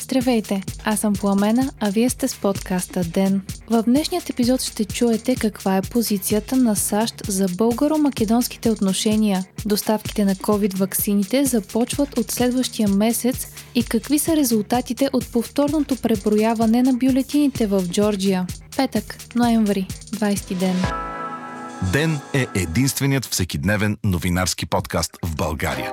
Здравейте, аз съм Пламена, а вие сте с подкаста ДЕН. В днешният епизод ще чуете каква е позицията на САЩ за българо-македонските отношения. Доставките на COVID-ваксините започват от следващия месец и какви са резултатите от повторното преброяване на бюлетините в Джорджия. Петък, ноември, 20 ден. Ден е единственият всекидневен новинарски подкаст в България.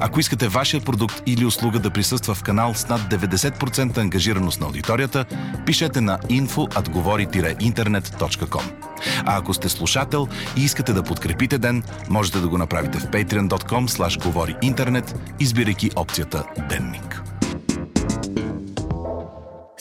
Ако искате вашия продукт или услуга да присъства в канал с над 90% ангажираност на аудиторията, пишете на info.atgovori-internet.com. А ако сте слушател и искате да подкрепите ден, можете да го направите в patreon.com slash интернет, избирайки опцията Денник.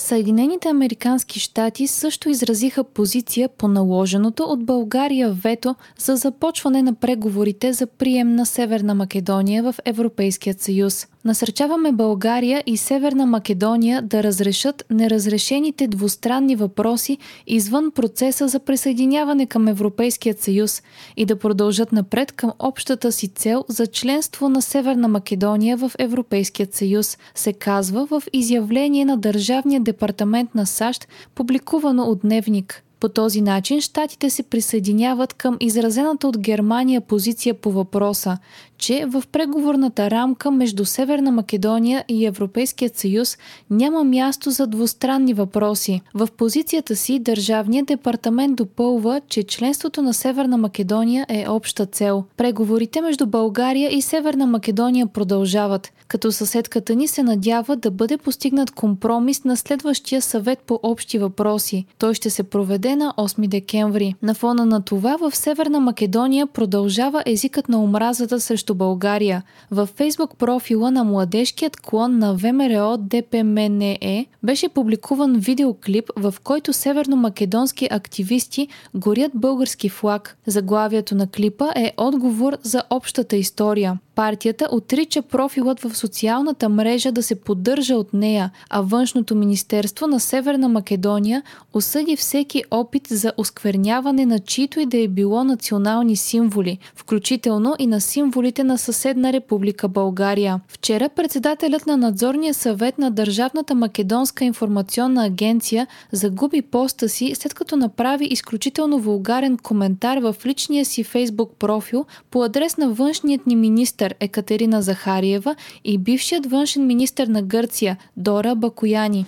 Съединените американски щати също изразиха позиция по наложеното от България вето за започване на преговорите за прием на Северна Македония в Европейският съюз. Насърчаваме България и Северна Македония да разрешат неразрешените двустранни въпроси извън процеса за присъединяване към Европейският съюз и да продължат напред към общата си цел за членство на Северна Македония в Европейският съюз, се казва в изявление на Държавния департамент на САЩ, публикувано от Дневник. По този начин щатите се присъединяват към изразената от Германия позиция по въпроса, че в преговорната рамка между Северна Македония и Европейският съюз няма място за двустранни въпроси. В позицията си Държавният департамент допълва, че членството на Северна Македония е обща цел. Преговорите между България и Северна Македония продължават, като съседката ни се надява да бъде постигнат компромис на следващия съвет по общи въпроси. Той ще се проведе на 8 декември. На фона на това в Северна Македония продължава езикът на омразата срещу срещу България. Във фейсбук профила на младежкият клон на ВМРО ДПМНЕ беше публикуван видеоклип, в който северно-македонски активисти горят български флаг. Заглавието на клипа е отговор за общата история. Партията отрича профилът в социалната мрежа да се поддържа от нея, а Външното министерство на Северна Македония осъди всеки опит за оскверняване на чието и да е било национални символи, включително и на символите на съседна република България. Вчера председателят на надзорния съвет на Държавната македонска информационна агенция загуби поста си, след като направи изключително вулгарен коментар в личния си фейсбук профил по адрес на външният ни министър Екатерина Захариева и бившият външен министър на Гърция Дора Бакояни.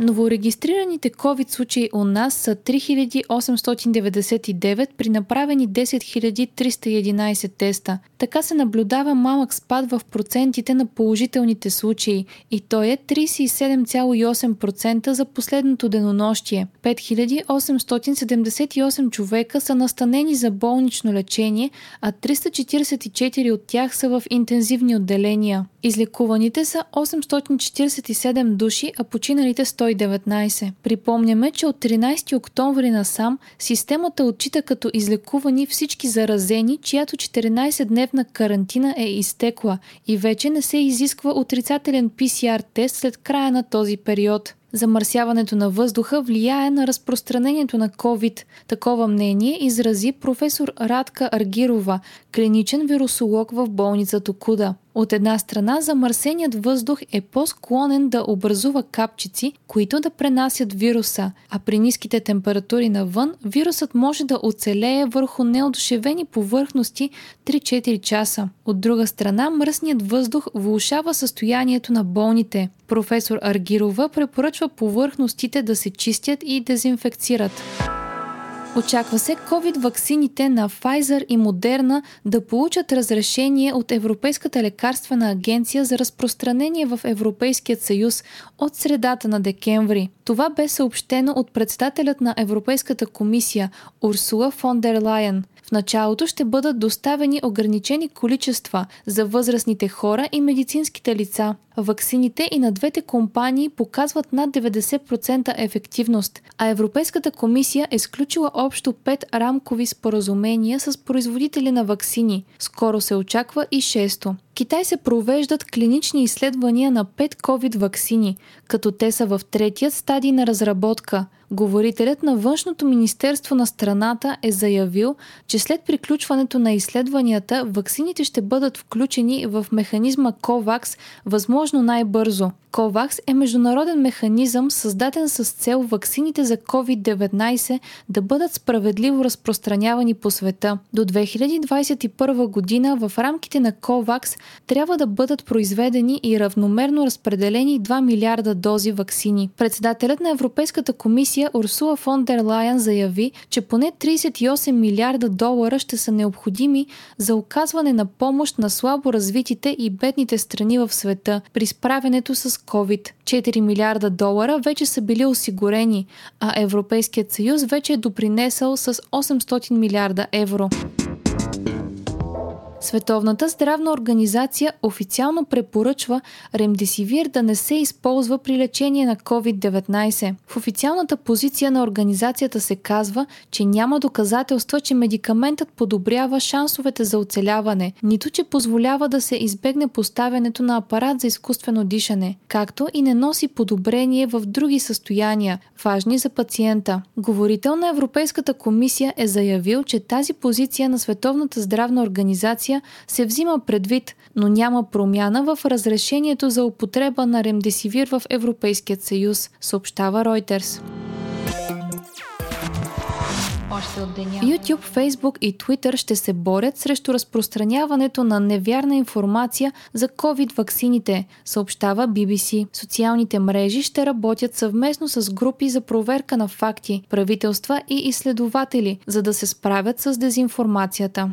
Новорегистрираните COVID случаи у нас са 3899 при направени 10 311 теста. Така се наблюдава малък спад в процентите на положителните случаи и той е 37,8% за последното денонощие. 5878 човека са настанени за болнично лечение, а 344 от тях са в интензивни отделения. Излекуваните са 847 души, а починалите 119. Припомняме, че от 13 октомври насам системата отчита като излекувани всички заразени, чиято 14-дневна карантина е изтекла и вече не се изисква отрицателен PCR тест след края на този период. Замърсяването на въздуха влияе на разпространението на COVID. Такова мнение изрази професор Радка Аргирова, клиничен вирусолог в болница Токуда. От една страна, замърсеният въздух е по-склонен да образува капчици, които да пренасят вируса, а при ниските температури навън, вирусът може да оцелее върху неодушевени повърхности 3-4 часа. От друга страна, мръсният въздух влушава състоянието на болните. Професор Аргирова препоръчва повърхностите да се чистят и дезинфекцират. Очаква се COVID-ваксините на Pfizer и Moderna да получат разрешение от Европейската лекарствена агенция за разпространение в Европейският съюз от средата на декември. Това бе съобщено от председателят на Европейската комисия Урсула фон дер Лайен – В началото ще бъдат доставени ограничени количества за възрастните хора и медицинските лица. Ваксините и на двете компании показват над 90% ефективност, а Европейската комисия е сключила общо 5 рамкови споразумения с производители на ваксини. Скоро се очаква и 6 Китай се провеждат клинични изследвания на 5 COVID ваксини, като те са в третият стадий на разработка. Говорителят на Външното министерство на страната е заявил, че след приключването на изследванията, ваксините ще бъдат включени в механизма COVAX възможно най-бързо. COVAX е международен механизъм, създаден с цел ваксините за COVID-19 да бъдат справедливо разпространявани по света. До 2021 година в рамките на COVAX трябва да бъдат произведени и равномерно разпределени 2 милиарда дози ваксини. Председателят на Европейската комисия Урсула фон дер Лайен заяви, че поне 38 милиарда долара ще са необходими за оказване на помощ на слабо развитите и бедните страни в света при справянето с COVID. 4 милиарда долара вече са били осигурени, а Европейският съюз вече е допринесъл с 800 милиарда евро. Световната здравна организация официално препоръчва ремдесивир да не се използва при лечение на COVID-19. В официалната позиция на организацията се казва, че няма доказателства, че медикаментът подобрява шансовете за оцеляване, нито че позволява да се избегне поставянето на апарат за изкуствено дишане, както и не носи подобрение в други състояния, важни за пациента. Говорител на Европейската комисия е заявил, че тази позиция на Световната здравна организация информация се взима предвид, но няма промяна в разрешението за употреба на ремдесивир в Европейският съюз, съобщава Reuters. YouTube, Facebook и Twitter ще се борят срещу разпространяването на невярна информация за COVID-ваксините, съобщава BBC. Социалните мрежи ще работят съвместно с групи за проверка на факти, правителства и изследователи, за да се справят с дезинформацията.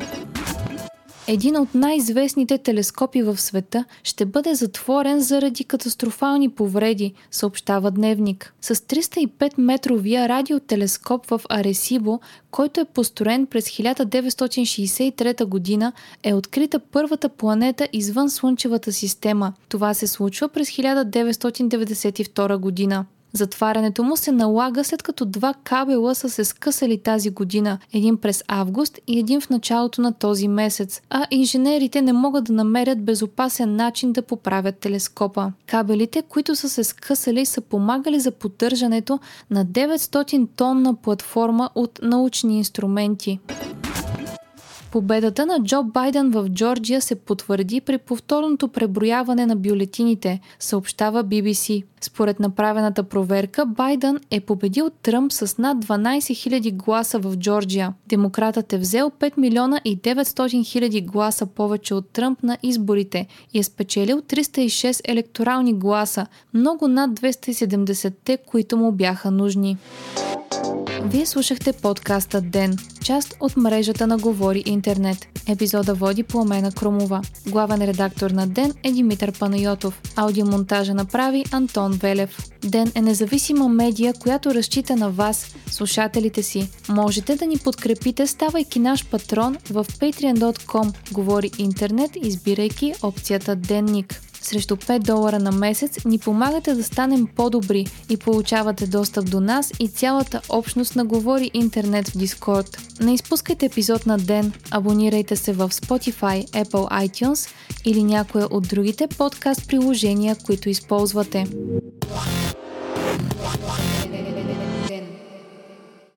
Един от най-известните телескопи в света ще бъде затворен заради катастрофални повреди, съобщава Дневник. С 305 метровия радиотелескоп в Аресибо, който е построен през 1963 година, е открита първата планета извън Слънчевата система. Това се случва през 1992 година. Затварянето му се налага след като два кабела са се скъсали тази година, един през август и един в началото на този месец, а инженерите не могат да намерят безопасен начин да поправят телескопа. Кабелите, които са се скъсали, са помагали за поддържането на 900 тонна платформа от научни инструменти. Победата на Джо Байден в Джорджия се потвърди при повторното преброяване на бюлетините, съобщава BBC. Според направената проверка, Байден е победил Тръмп с над 12 000 гласа в Джорджия. Демократът е взел 5 милиона и 900 хиляди гласа повече от Тръмп на изборите и е спечелил 306 електорални гласа, много над 270-те, които му бяха нужни. Вие слушахте подкаста Ден, част от мрежата на Говори Интернет. Епизода води Пламена Кромова. Главен редактор на Ден е Димитър Панайотов. Аудиомонтажа направи Антон Велев. Ден е независима медия, която разчита на вас, слушателите си. Можете да ни подкрепите, ставайки наш патрон в patreon.com. Говори интернет, избирайки опцията Денник срещу 5 долара на месец ни помагате да станем по-добри и получавате достъп до нас и цялата общност на Говори Интернет в Дискорд. Не изпускайте епизод на ден, абонирайте се в Spotify, Apple iTunes или някоя от другите подкаст приложения, които използвате. What?